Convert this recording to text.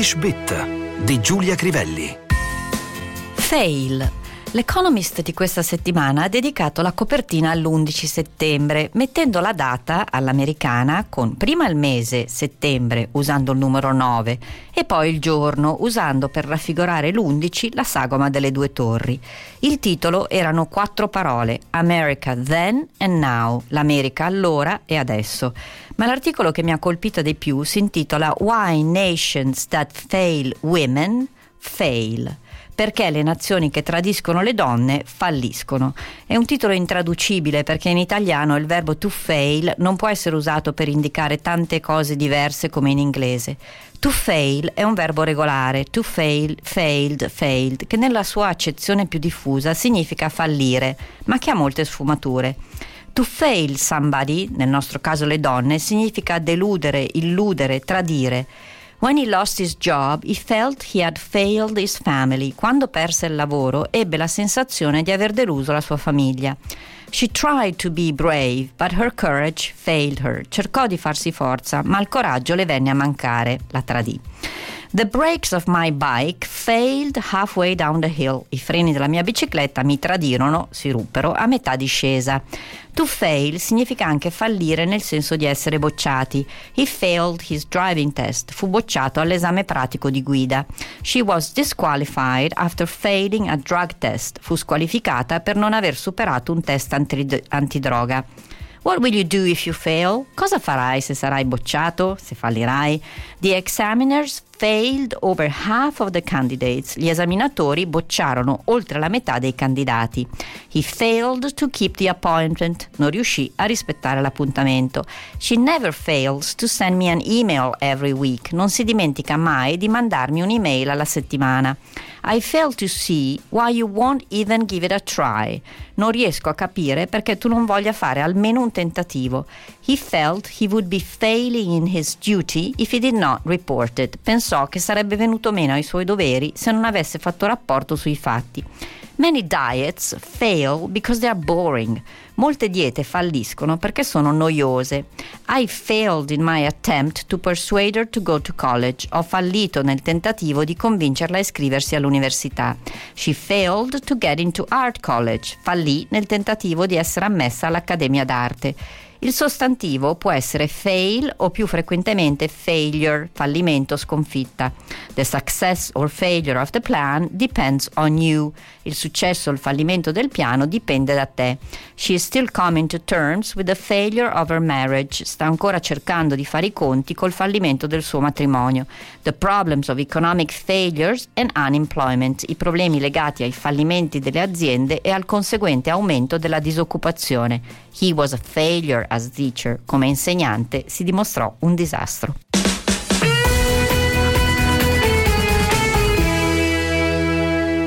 English Bit di Giulia Crivelli. Fail. L'Economist di questa settimana ha dedicato la copertina all'11 settembre, mettendo la data all'americana con prima il mese settembre usando il numero 9 e poi il giorno usando per raffigurare l'11 la sagoma delle due torri. Il titolo erano quattro parole: America then and now, l'America allora e adesso. Ma l'articolo che mi ha colpito di più si intitola Why Nations That Fail Women Fail perché le nazioni che tradiscono le donne falliscono. È un titolo intraducibile perché in italiano il verbo to fail non può essere usato per indicare tante cose diverse come in inglese. To fail è un verbo regolare, to fail, failed, failed, che nella sua accezione più diffusa significa fallire, ma che ha molte sfumature. To fail somebody, nel nostro caso le donne, significa deludere, illudere, tradire. When he lost his job, he felt he had failed his family. Quando perse il lavoro, ebbe la sensazione di aver deluso la sua famiglia. She tried to be brave, but her courage failed her. Cercò di farsi forza, ma il coraggio le venne a mancare. La tradì. The brakes of my bike failed halfway down the hill. I freni della mia bicicletta mi tradirono, si ruppero, a metà discesa. To fail significa anche fallire nel senso di essere bocciati. He failed his driving test. Fu bocciato all'esame pratico di guida. She was disqualified after failing a drug test. Fu squalificata per non aver superato un test antidroga. What will you do if you fail? Cosa farai se sarai bocciato, se fallirai? The examiners failed over half of the candidates. Gli esaminatori bocciarono oltre la metà dei candidati. He failed to keep the appointment. Non riuscì a rispettare l'appuntamento. She never fails to send me an email every week. Non si dimentica mai di mandarmi un'email alla settimana. I fail to see why you won't even give it a try. Non riesco a capire perché tu non voglia fare almeno un tentativo. He felt he would be failing in his duty if he did not report it. Pensò che sarebbe venuto meno ai suoi doveri se non avesse fatto rapporto sui fatti. Many diets fail because they are boring. Molte diete falliscono perché sono noiose. I failed in my attempt to persuade her to go to college. Ho fallito nel tentativo di convincerla a iscriversi all'università. She failed to get into art college. Fallì nel tentativo di essere ammessa all'Accademia d'arte. Il sostantivo può essere fail o più frequentemente failure, fallimento, sconfitta. The success or failure of the plan depends on you. Il successo o il fallimento del piano dipende da te. She is still coming to terms with the failure of her marriage. Sta ancora cercando di fare i conti col fallimento del suo matrimonio. The problems of economic failures and unemployment. I problemi legati ai fallimenti delle aziende e al conseguente aumento della disoccupazione. He was a failure as teacher, come insegnante, si dimostrò un disastro.